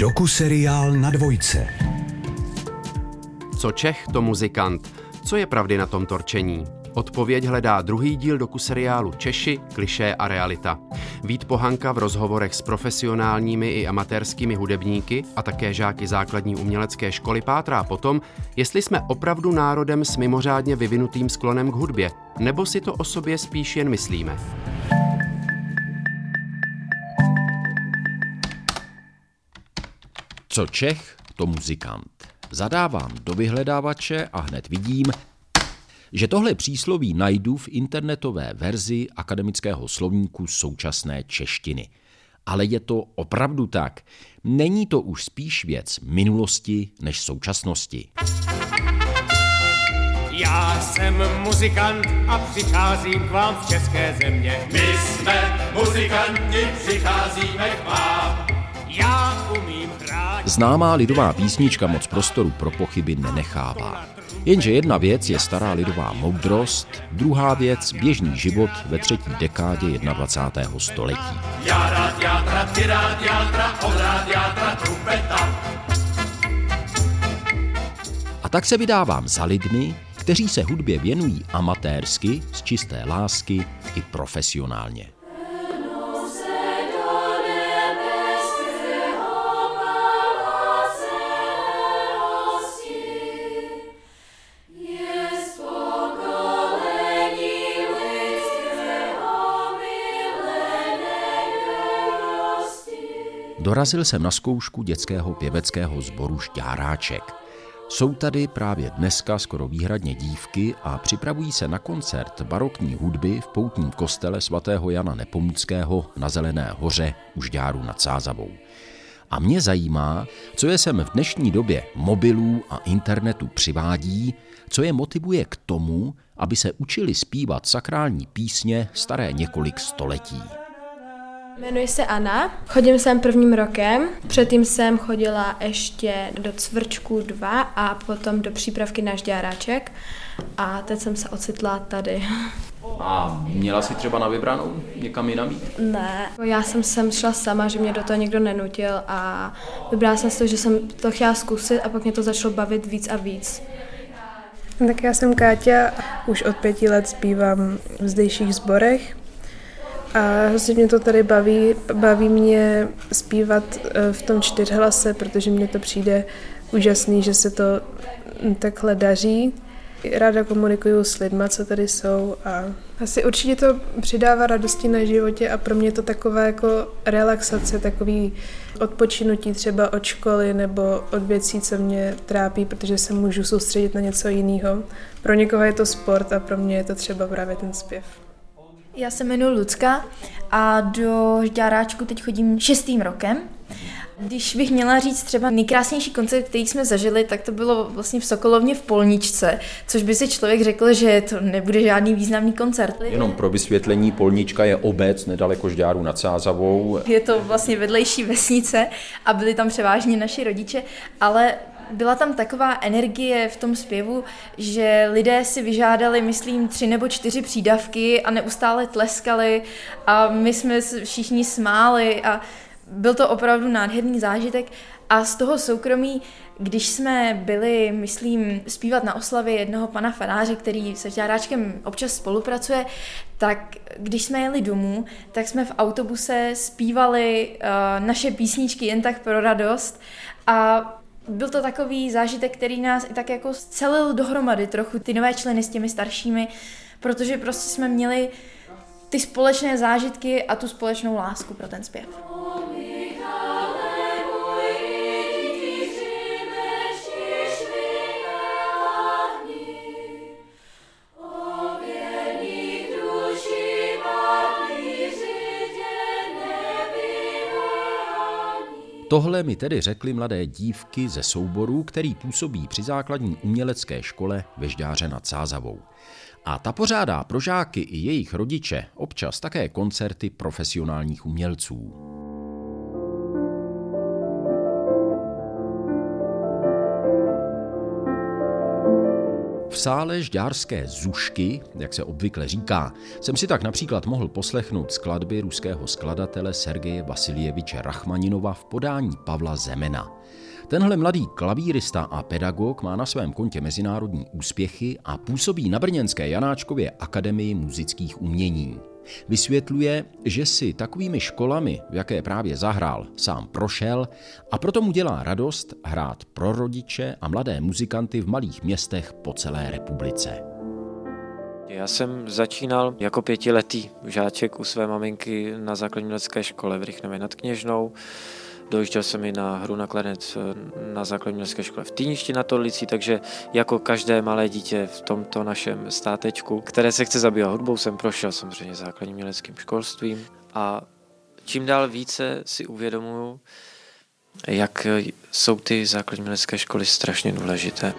Doku-seriál na dvojce. Co Čech, to muzikant. Co je pravdy na tom torčení? Odpověď hledá druhý díl doku seriálu Češi, klišé a realita. Vít Pohanka v rozhovorech s profesionálními i amatérskými hudebníky a také žáky základní umělecké školy pátrá potom, jestli jsme opravdu národem s mimořádně vyvinutým sklonem k hudbě, nebo si to o sobě spíš jen myslíme. Co Čech, to muzikant. Zadávám do vyhledávače a hned vidím, že tohle přísloví najdu v internetové verzi akademického slovníku současné češtiny. Ale je to opravdu tak. Není to už spíš věc minulosti než současnosti. Já jsem muzikant a přicházím k vám z české země. My jsme muzikanti, přicházíme k vám. Já umím. Známá lidová písnička moc prostoru pro pochyby nenechává. Jenže jedna věc je stará lidová moudrost, druhá věc běžný život ve třetí dekádě 21. století. Já rád játra, ty rád játra, on rád játra, trumpeta. A tak se vydávám za lidmi, kteří se hudbě věnují amatérsky, z čisté lásky i profesionálně. Dorazil jsem na zkoušku dětského pěveckého sboru Šťáráček. Jsou tady právě dneska skoro výhradně dívky a připravují se na koncert barokní hudby v poutním kostele svatého Jana Nepomuckého na Zelené hoře u Žďáru nad Sázavou. A mě zajímá, co je sem v dnešní době mobilů a internetu přivádí, co je motivuje k tomu, aby se učili zpívat sakrální písně staré několik století. Jmenuji se Anna, chodím sem prvním rokem, předtím jsem chodila ještě do Cvrčku 2 a potom do přípravky na Žďáráček a teď jsem se ocitla tady. A měla si třeba na vybranou někam jinam jít? Ne, já jsem sem šla sama, že mě do toho nikdo nenutil a vybrala jsem si to, že jsem to chtěla zkusit a pak mě to začalo bavit víc a víc. Tak já jsem Káťa, už od pěti let zpívám v zdejších sborech a hrozně mě to tady baví, baví mě zpívat eh, v tom čtyřhlase, protože mně to přijde úžasný, že se to takhle daří. Ráda komunikuju s lidma, co tady jsou a asi určitě to přidává radosti na životě a pro mě to taková jako relaxace, takový odpočinutí třeba od školy nebo od věcí, co mě trápí, protože se můžu soustředit na něco jiného. Pro někoho je to sport a pro mě je to třeba právě ten zpěv. Já se jmenuji Lucka a do Žďáráčku teď chodím šestým rokem. Když bych měla říct třeba nejkrásnější koncert, který jsme zažili, tak to bylo vlastně v Sokolovně v Polničce, což by si člověk řekl, že to nebude žádný významný koncert. Jenom pro vysvětlení, Polnička je obec nedaleko Žďáru nad Sázavou. Je to vlastně vedlejší vesnice a byli tam převážně naši rodiče, ale byla tam taková energie v tom zpěvu, že lidé si vyžádali, myslím, tři nebo čtyři přídavky a neustále tleskali a my jsme všichni smáli a byl to opravdu nádherný zážitek. A z toho soukromí, když jsme byli, myslím, zpívat na oslavě jednoho pana faráře, který se Žáráčkem občas spolupracuje, tak když jsme jeli domů, tak jsme v autobuse zpívali uh, naše písničky jen tak pro radost a byl to takový zážitek, který nás i tak jako celil dohromady trochu, ty nové členy s těmi staršími, protože prostě jsme měli ty společné zážitky a tu společnou lásku pro ten zpěv. Tohle mi tedy řekly mladé dívky ze souboru, který působí při základní umělecké škole ve Žďáře nad Sázavou. A ta pořádá pro žáky i jejich rodiče občas také koncerty profesionálních umělců. Sále žďárské Zušky, jak se obvykle říká, jsem si tak například mohl poslechnout skladby ruského skladatele Sergeje Vasiljeviče Rachmaninova v podání Pavla Zemena. Tenhle mladý klavírista a pedagog má na svém kontě mezinárodní úspěchy a působí na Brněnské Janáčkově akademii muzických umění. Vysvětluje, že si takovými školami, v jaké právě zahrál, sám prošel a proto mu dělá radost hrát pro rodiče a mladé muzikanty v malých městech po celé republice. Já jsem začínal jako pětiletý žáček u své maminky na základní škole v Rychnově nad Kněžnou. Dojížděl jsem i na hru na klenec eh, na základní městské škole v Týništi na Tolici, takže jako každé malé dítě v tomto našem státečku, které se chce zabývat hudbou, jsem prošel samozřejmě základním měleckým školstvím a čím dál více si uvědomuju, jak jsou ty základní mělecké školy strašně důležité.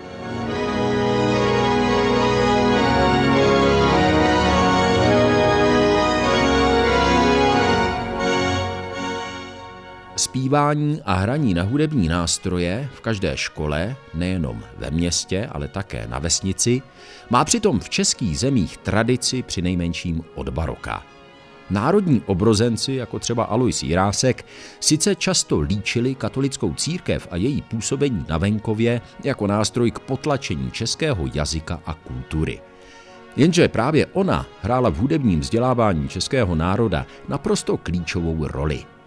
Zpívání a hraní na hudební nástroje v každé škole, nejenom ve městě, ale také na vesnici, má přitom v českých zemích tradici při nejmenším od baroka. Národní obrozenci, jako třeba Alois Jirásek, sice často líčili katolickou církev a její působení na venkově jako nástroj k potlačení českého jazyka a kultury. Jenže právě ona hrála v hudebním vzdělávání českého národa naprosto klíčovou roli –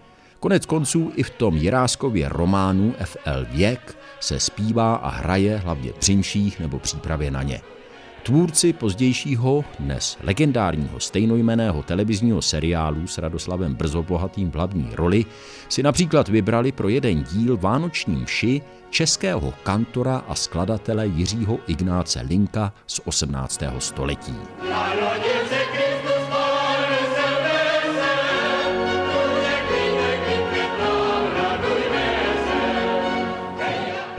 Konec konců i v tom Jiráskově románu FL Věk se zpívá a hraje hlavně přinších nebo přípravě na ně. Tvůrci pozdějšího, dnes legendárního stejnojmeného televizního seriálu s Radoslavem Brzobohatým v hlavní roli si například vybrali pro jeden díl Vánoční mši českého kantora a skladatele Jiřího Ignáce Linka z 18. století.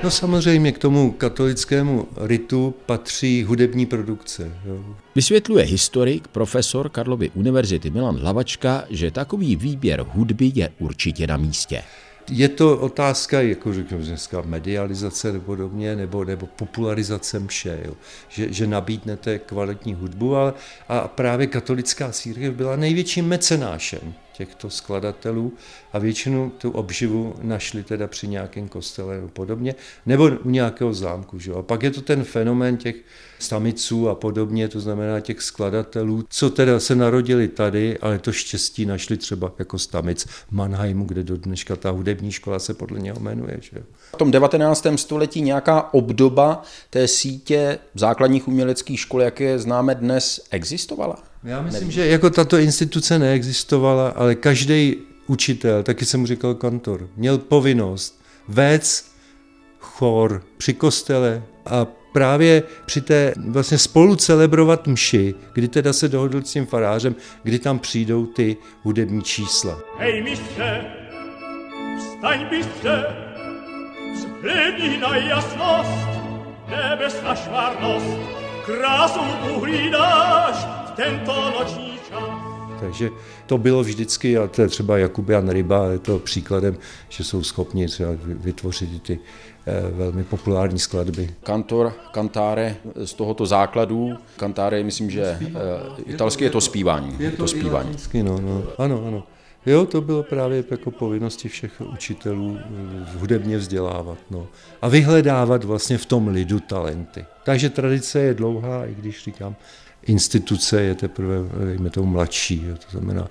No samozřejmě k tomu katolickému ritu patří hudební produkce. Jo. Vysvětluje historik, profesor Karlovy univerzity Milan Hlavačka, že takový výběr hudby je určitě na místě. Je to otázka, jako řeknu dneska, medializace nebo podobně, nebo, nebo popularizace mše, jo. Že, že nabídnete kvalitní hudbu, ale a právě katolická církev byla největším mecenášem těchto skladatelů a většinu tu obživu našli teda při nějakém kostele nebo podobně, nebo u nějakého zámku. Že? A pak je to ten fenomén těch samiců a podobně, to znamená těch skladatelů, co teda se narodili tady, ale to štěstí našli třeba jako stamic Mannheimu, kde do dneška ta hudební škola se podle něho jmenuje. Že? V tom 19. století nějaká obdoba té sítě základních uměleckých škol, jak je známe dnes, existovala? Já myslím, Nevím. že jako tato instituce neexistovala, ale každý učitel, taky jsem mu říkal kantor, měl povinnost vést chor při kostele a právě při té vlastně spolu celebrovat mši, kdy teda se dohodl s tím farářem, kdy tam přijdou ty hudební čísla. Hej mistře, vstaň bystře, vzhledni na jasnost, nebesná švárnost, krásu uhlídáš, tento noční čas. Takže to bylo vždycky, a to je třeba Jakubian Ryba, je to příkladem, že jsou schopni třeba vytvořit ty eh, velmi populární skladby. Kantor, kantáre z tohoto základu, kantáre, myslím, že eh, italsky je to zpívání. Je to, to zpívání. No, no. Ano, ano. Jo, to bylo právě jako povinnosti všech učitelů eh, hudebně vzdělávat no. a vyhledávat vlastně v tom lidu talenty. Takže tradice je dlouhá, i když říkám, instituce je teprve, dejme tomu, mladší, jo, to znamená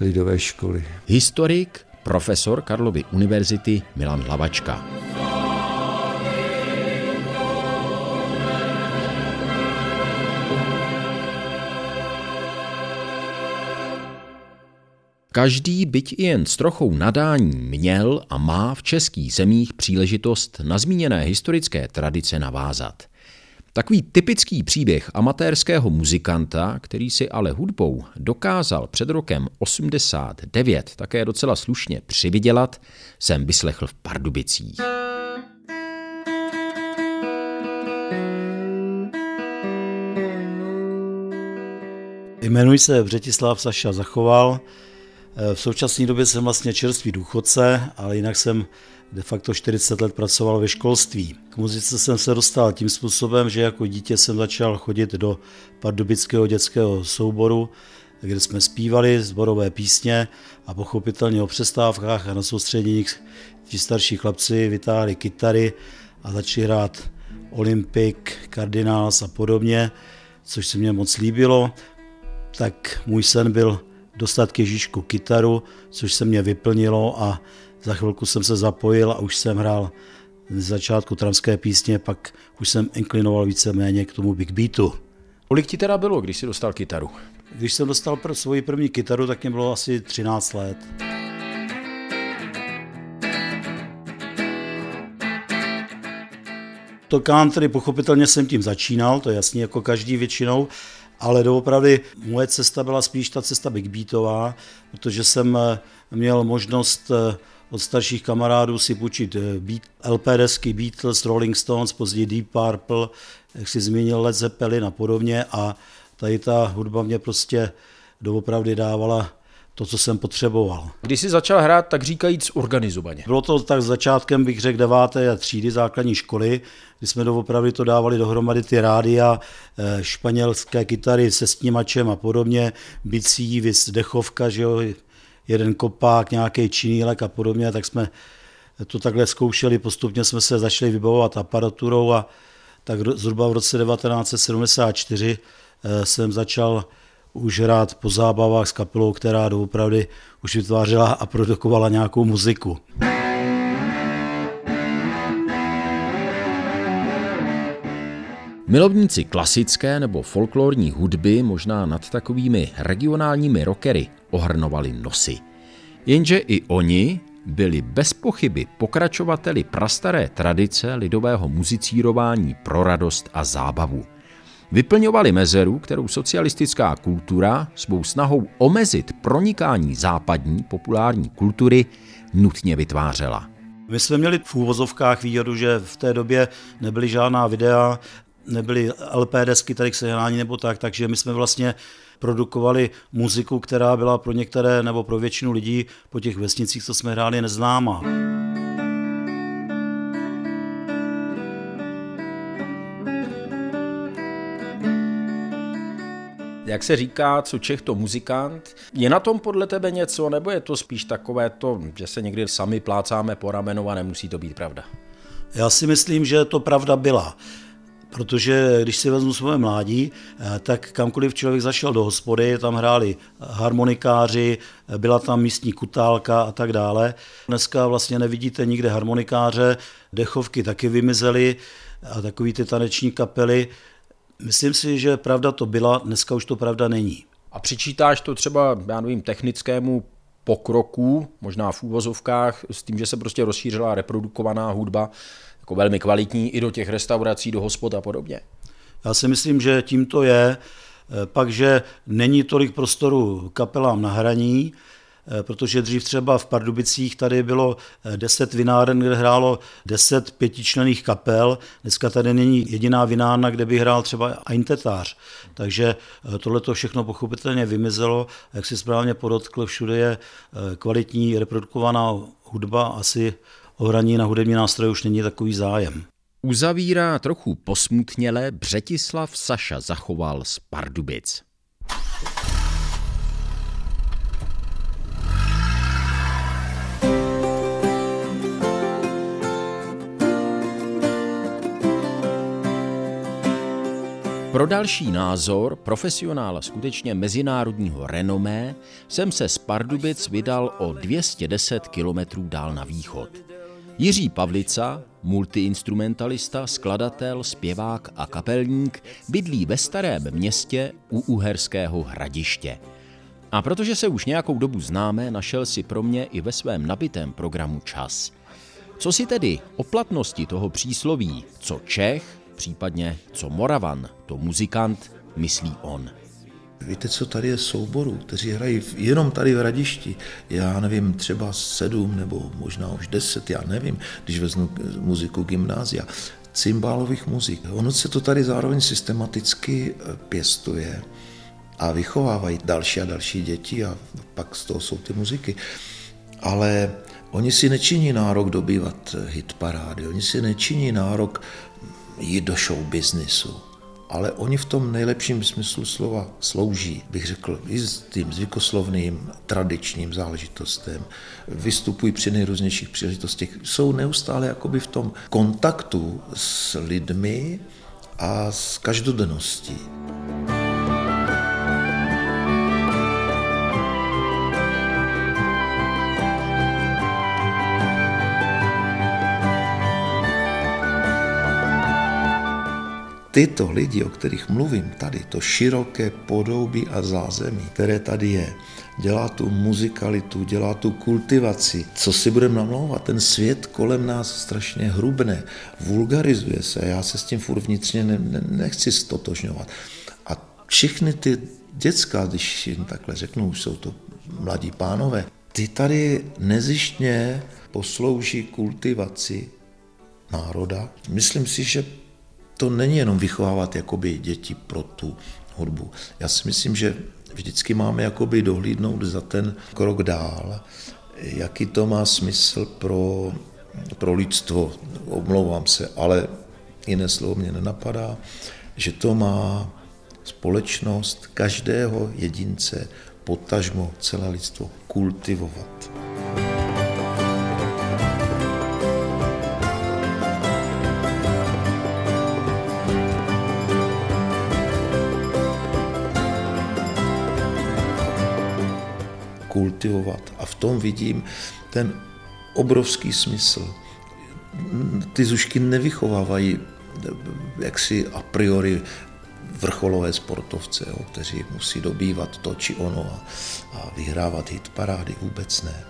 lidové školy. Historik, profesor Karlovy univerzity Milan Hlavačka. Každý, byť i jen s trochou nadání, měl a má v českých zemích příležitost na zmíněné historické tradice navázat – Takový typický příběh amatérského muzikanta, který si ale hudbou dokázal před rokem 89 také docela slušně přivydělat, jsem vyslechl v Pardubicích. Jmenuji se Břetislav Saša Zachoval, V současné době jsem vlastně čerstvý důchodce, ale jinak jsem de facto 40 let pracoval ve školství. K muzice jsem se dostal tím způsobem, že jako dítě jsem začal chodit do pardubického dětského souboru, kde jsme zpívali zborové písně a pochopitelně o přestávkách a na soustředěních ti starší chlapci vytáhli kytary a začali hrát Olympic, Cardinals a podobně, což se mně moc líbilo. Tak můj sen byl dostat k Ježíšku kytaru, což se mě vyplnilo a za chvilku jsem se zapojil a už jsem hrál z začátku tramské písně, pak už jsem inklinoval víceméně k tomu big beatu. Kolik ti teda bylo, když jsi dostal kytaru? Když jsem dostal pro svoji první kytaru, tak mě bylo asi 13 let. To country, pochopitelně jsem tím začínal, to je jasný jako každý většinou, ale doopravdy moje cesta byla spíš ta cesta big beatová, protože jsem eh, měl možnost eh, od starších kamarádů si půjčit eh, LP desky Beatles, Rolling Stones, později Deep Purple, jak si zmínil Led Zeppelin a podobně. A tady ta hudba mě prostě doopravdy dávala to, co jsem potřeboval. Když jsi začal hrát, tak říkajíc organizovaně. Bylo to tak začátkem, bych řekl, deváté třídy základní školy, kdy jsme doopravdy to dávali dohromady ty rádia, eh, španělské kytary se snímačem a podobně, bicí, vys dechovka, že jo, jeden kopák, nějaký činílek a podobně, tak jsme to takhle zkoušeli, postupně jsme se začali vybavovat aparaturou a tak zhruba v roce 1974 eh, jsem začal už hrát po zábavách s kapelou, která doopravdy už vytvářela a produkovala nějakou muziku. Milovníci klasické nebo folklorní hudby možná nad takovými regionálními rockery ohrnovali nosy. Jenže i oni byli bez pochyby pokračovateli prastaré tradice lidového muzicírování pro radost a zábavu. Vyplňovali mezeru, kterou socialistická kultura svou snahou omezit pronikání západní populární kultury nutně vytvářela. My jsme měli v úvozovkách výhodu, že v té době nebyly žádná videa, nebyly LP desky tady k sehnání nebo tak, takže my jsme vlastně produkovali muziku, která byla pro některé nebo pro většinu lidí po těch vesnicích, co jsme hráli, neznámá. Jak se říká, co Čech to muzikant. Je na tom podle tebe něco, nebo je to spíš takové to, že se někdy sami plácáme po ramenu a nemusí to být pravda? Já si myslím, že to pravda byla. Protože když si vezmu svoje mládí, eh, tak kamkoliv člověk zašel do hospody, tam hráli harmonikáři, byla tam místní kutálka a tak dále. Dneska vlastně nevidíte nikde harmonikáře, dechovky taky vymizely a takový ty taneční kapely. Myslím si, že pravda to byla, dneska už to pravda není. A přičítáš to třeba, já nevím, technickému pokroku, možná v úvozovkách, s tím, že se prostě rozšířila reprodukovaná hudba, jako velmi kvalitní, i do těch restaurací, do hospod a podobně? Já si myslím, že tím to je. Pak, že není tolik prostoru kapelám na hraní, Eh, protože dřív třeba v Pardubicích tady bylo 10 eh, vináren, kde hrálo 10 pětičlených kapel. Dneska tady není jediná vinárna, kde by hrál třeba Eintetář. Takže eh, tohle to všechno pochopitelně vymizelo. Jak si správně podotkl, všude je kvalitní reprodukovaná hudba, asi o hraní na hudební nástroje už není takový zájem. Uzavírá trochu posmutněle Břetislav Saša zachoval z Pardubic. Pro další názor, profesionála skutečně mezinárodního renomé, jsem se z Pardubic vydal o 210 kilometrů dál na východ. Jiří Pavlica, multiinstrumentalista, skladatel, zpěvák a kapelník, bydlí ve starém městě u Uherského hradiště. A protože se už nějakou dobu známe, našel si pro mě i ve svém nabitém programu čas. Co si tedy o platnosti toho přísloví, co Čech, případně co Moravan, to muzikant, myslí on. Víte, co tady je souborů, kteří hrají jenom tady v Radišti, já nevím, třeba sedm nebo možná už deset, já nevím, když vezmu muziku gymnázia, cymbálových muzik. Ono se to tady zároveň systematicky eh, pěstuje a vychovávají další a další děti a pak z toho jsou ty muziky. Ale oni si nečiní nárok dobývat hit parády, oni si nečiní nárok jít do show businessu. Ale oni v tom nejlepším smyslu slova slouží, bych řekl, i s tím zvykoslovným, tradičním záležitostem, vystupují při nejrůznějších příležitostech, jsou neustále jakoby v tom kontaktu s lidmi a s každodenností. Tyto lidi, o kterých mluvím tady, to široké podobí a zázemí, které tady je, dělá tu muzikalitu, dělá tu kultivaci. Co si budeme namlouvat? Ten svět kolem nás strašně hrubne, vulgarizuje se, já se s tím furt vnitřně ne, ne, nechci stotožňovat. A všechny ty děcka, když jim takhle řeknu, už jsou to mladí pánové, ty tady nezištně poslouží kultivaci národa. Myslím si, že to není jenom vychovávat jakoby děti pro tu hudbu. Já si myslím, že vždycky máme jakoby dohlídnout za ten krok dál, jaký to má smysl pro, pro lidstvo. Omlouvám se, ale jiné slovo mě nenapadá, že to má společnost každého jedince, potažmo celé lidstvo kultivovat. Kultivovat. A v tom vidím ten obrovský smysl. Ty zušky nevychovávají jaksi a priori vrcholové sportovce, jo, kteří musí dobývat to či ono a, a vyhrávat hit parády, vůbec ne.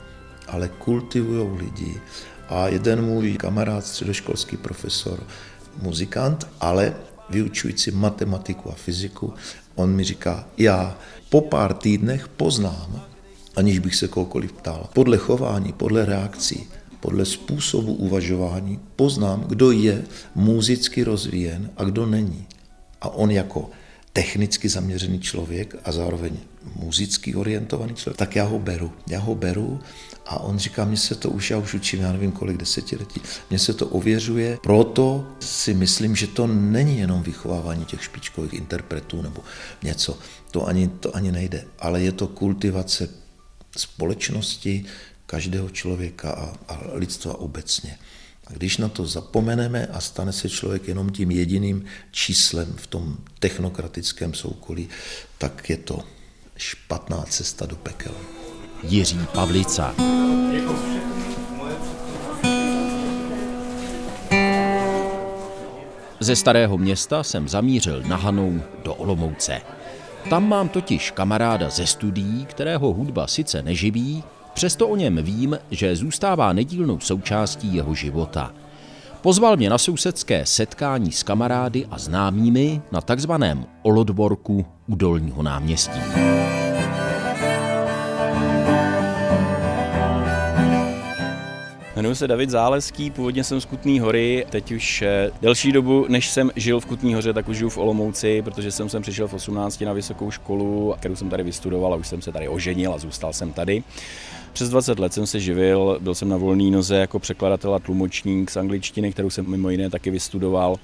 Ale kultivují lidi. A jeden můj kamarád, středoškolský profesor, muzikant, ale vyučující matematiku a fyziku, on mi říká, já po pár týdnech poznám, aniž bych se kohokoliv ptal. Podle chování, podle reakcí, podle způsobu uvažování poznám, kdo je muzicky rozvíjen a kdo není. A on jako technicky zaměřený člověk a zároveň muzicky orientovaný člověk, tak já ho beru. Já ho beru a on říká, mně se to už, já už učím, já nevím kolik desetiletí, mně se to ověřuje, proto si myslím, že to není jenom vychovávání těch špičkových interpretů nebo něco, to ani, to ani nejde, ale je to kultivace společnosti, každého člověka a, a lidstva obecně. A když na to zapomeneme a stane se člověk jenom tím jediným číslem v tom technokratickém soukolí, tak je to špatná cesta do pekel. Jiří Pavlica. Ze starého města jsem zamířil na Hanou do Olomouce. Tam mám totiž kamaráda ze studií, kterého hudba sice neživí, přesto o něm vím, že zůstává nedílnou součástí jeho života. Pozval mě na sousedské setkání s kamarády a známými na takzvaném Olodvorku u Dolního náměstí. Jmenuji se David Záleský, původně jsem z Kutný hory, teď už eh, delší dobu, než jsem žil v Kutný hoře, tak už žiju v Olomouci, protože jsem sem přišel v 18 na vysokou školu, kterou jsem tady vystudoval a už jsem se tady oženil a zůstal jsem tady. Přes 20 let jsem se živil, byl jsem na volný noze jako překladatel a tlumočník z angličtiny, kterou jsem mimo jiné taky vystudoval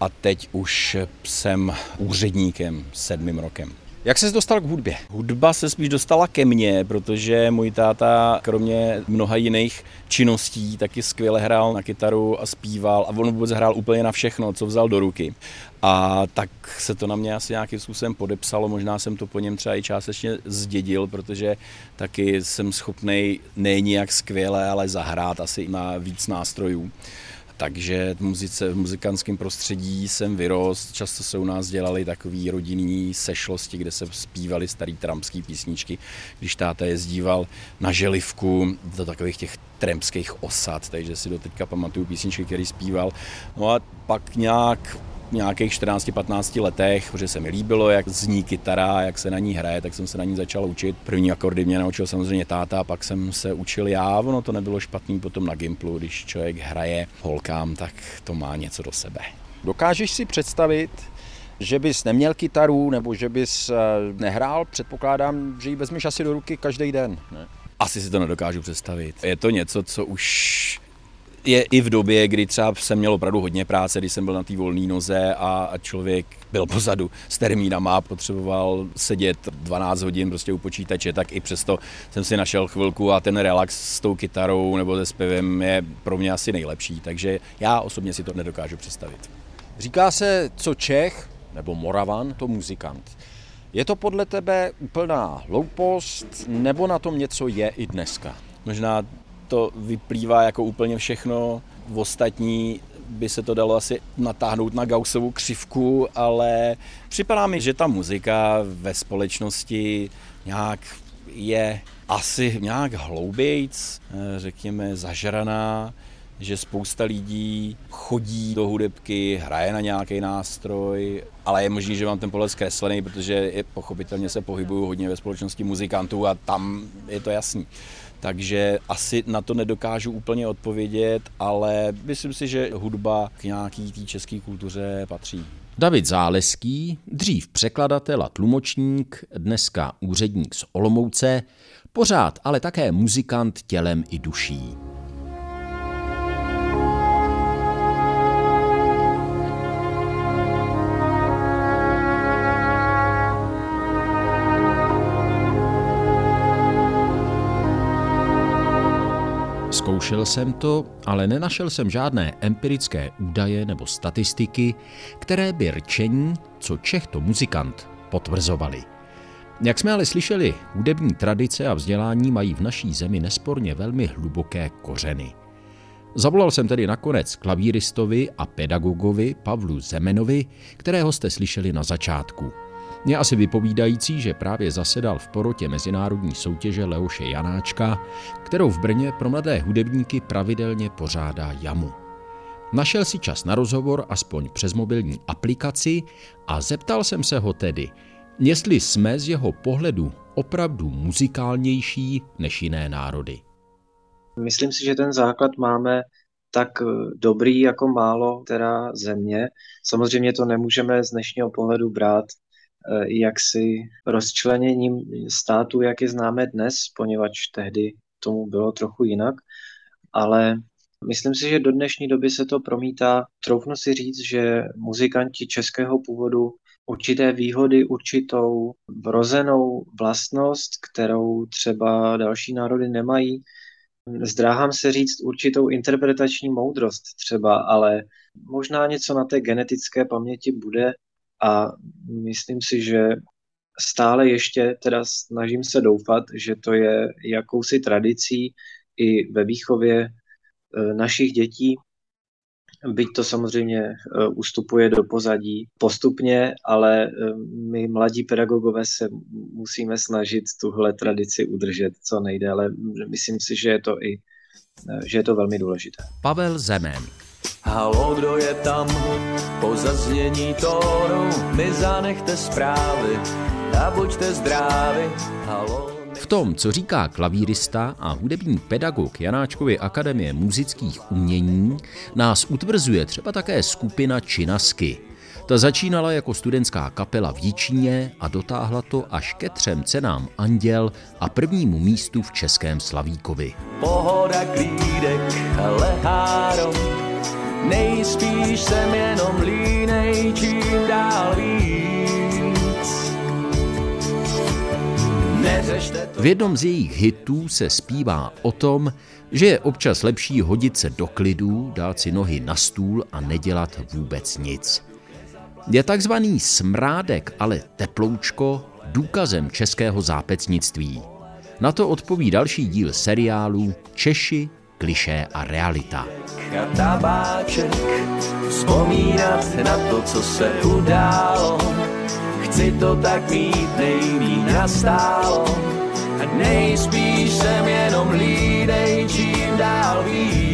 a teď už jsem úředníkem sedmým rokem. Jak se dostal k hudbě? Hudba se spíš dostala ke mně, protože můj táta, kromě mnoha jiných činností, taky skvěle hrál na kytaru a zpíval a on vůbec hrál úplně na všechno, co vzal do ruky. A tak se to na mě asi nějakým způsobem podepsalo, možná jsem to po něm třeba i částečně zdědil, protože taky jsem schopný ne nijak skvěle, ale zahrát asi na víc nástrojů. Takže v muzice, v muzikantském prostředí jsem vyrost, často se u nás dělali takové rodinní sešlosti, kde se zpívaly starý trampský písničky, když táta jezdíval na želivku do takových těch trampských osad, takže si do teďka pamatuju písničky, které zpíval. No a pak nějak nějakých 14-15 letech, protože se mi líbilo, jak zní kytara, jak se na ní hraje, tak jsem se na ní začal učit. První akordy mě naučil samozřejmě táta, pak jsem se učil já, ono to nebylo špatný potom na Gimplu, když člověk hraje holkám, tak to má něco do sebe. Dokážeš si představit, Že bys neměl kytaru nebo že bys eh, nehrál, předpokládám, že ji vezmeš asi do ruky každý den. Ne? Asi si to nedokážu představit. Je to něco, co už je i v době, kdy třeba jsem měl opravdu hodně práce, když jsem byl na té volné noze a, a člověk byl pozadu s termínama, potřeboval sedět 12 hodin prostě u počítače, tak i přesto jsem si našel chvilku a ten relax s tou kytarou nebo se zpěvem je pro mě asi nejlepší, takže já osobně si to nedokážu představit. Říká se, co Čech nebo Moravan, to muzikant. Je to podle tebe úplná hloupost, nebo na tom něco je i dneska? Možná to vyplývá jako úplně všechno. V ostatní by se to dalo asi natáhnout na Gaussovu křivku, ale připadá mi, že ta muzika ve společnosti nějak je asi nějak hloubějc, řekněme zažraná, že spousta lidí chodí do hudebky, hraje na nějaký nástroj, ale je možný, že mám ten pohled zkreslený, protože je, pochopitelně se pohybuju hodně ve společnosti muzikantů a tam je to jasný takže asi na to nedokážu úplně odpovědět, ale myslím si, že hudba k nějaký té české kultuře patří. David Záleský, dřív překladatel a tlumočník, dneska úředník z Olomouce, pořád ale také muzikant tělem i duší. Zkoušel jsem to, ale nenašel jsem žádné empirické údaje nebo statistiky, které by rčení, co Čech to muzikant, potvrzovali. Jak jsme ale slyšeli, hudební tradice a vzdělání mají v naší zemi nesporně velmi hluboké kořeny. Zavolal jsem tedy nakonec klavíristovi a pedagogovi Pavlu Zemenovi, kterého jste slyšeli na začátku. Je asi vypovídající, že právě zasedal v porotě mezinárodní soutěže Leoše Janáčka, kterou v Brně pro mladé hudebníky pravidelně pořádá jamu. Našel si čas na rozhovor aspoň přes mobilní aplikaci a zeptal jsem se ho tedy, jestli jsme z jeho pohledu opravdu muzikálnější než jiné národy. Myslím si, že ten základ máme tak dobrý jako málo která země. Samozřejmě to nemůžeme z dnešního pohledu brát Eh, jaksi rozčleněním státu, jak je známe dnes, poněvadž tehdy tomu bylo trochu jinak, ale myslím si, že do dnešní doby se to promítá. Troufnu si říct, že muzikanti českého původu určité výhody, určitou vrozenou vlastnost, kterou třeba další národy nemají. Zdráhám se říct určitou interpretační moudrost třeba, ale možná něco na té genetické paměti bude, a myslím si, že stále ještě teda snažím se doufat, že to je jakousi tradicí i ve výchově e, našich dětí, byť to samozřejmě e, ustupuje do pozadí postupně, ale e, my mladí pedagogové se musíme snažit tuhle tradici udržet co nejdéle. Myslím si, že je to i že je to velmi důležité. Pavel Zemen, Halo, kdo je tam? Po zaznění tónu mi zanechte zprávy a buďte zdraví. Halo, v tom, co říká klavírista a hudební pedagog Janáčkovy akademie muzických umění, nás utvrzuje třeba také skupina Činasky. Ta začínala jako studentská kapela v Jičíně a dotáhla to až ke třem cenám Anděl a prvnímu místu v Českém Slavíkovi. Pohoda, klídek, lehárom, Nejspíš jsem jenom línej, čím dál víc. V jednom z jejich hitů se zpívá o tom, že je občas lepší hodit se do klidu, dát si nohy na stůl a nedělat vůbec nic. Je takzvaný smrádek, ale teploučko, důkazem českého zápecnictví. Na to odpoví další díl seriálu Češi kliše a realita. A tabáček, vzpomínat na to, co se událo. Chci to tak mít nejmí nastálo. A nejspíš jsem jenom lídej, čím dál víc.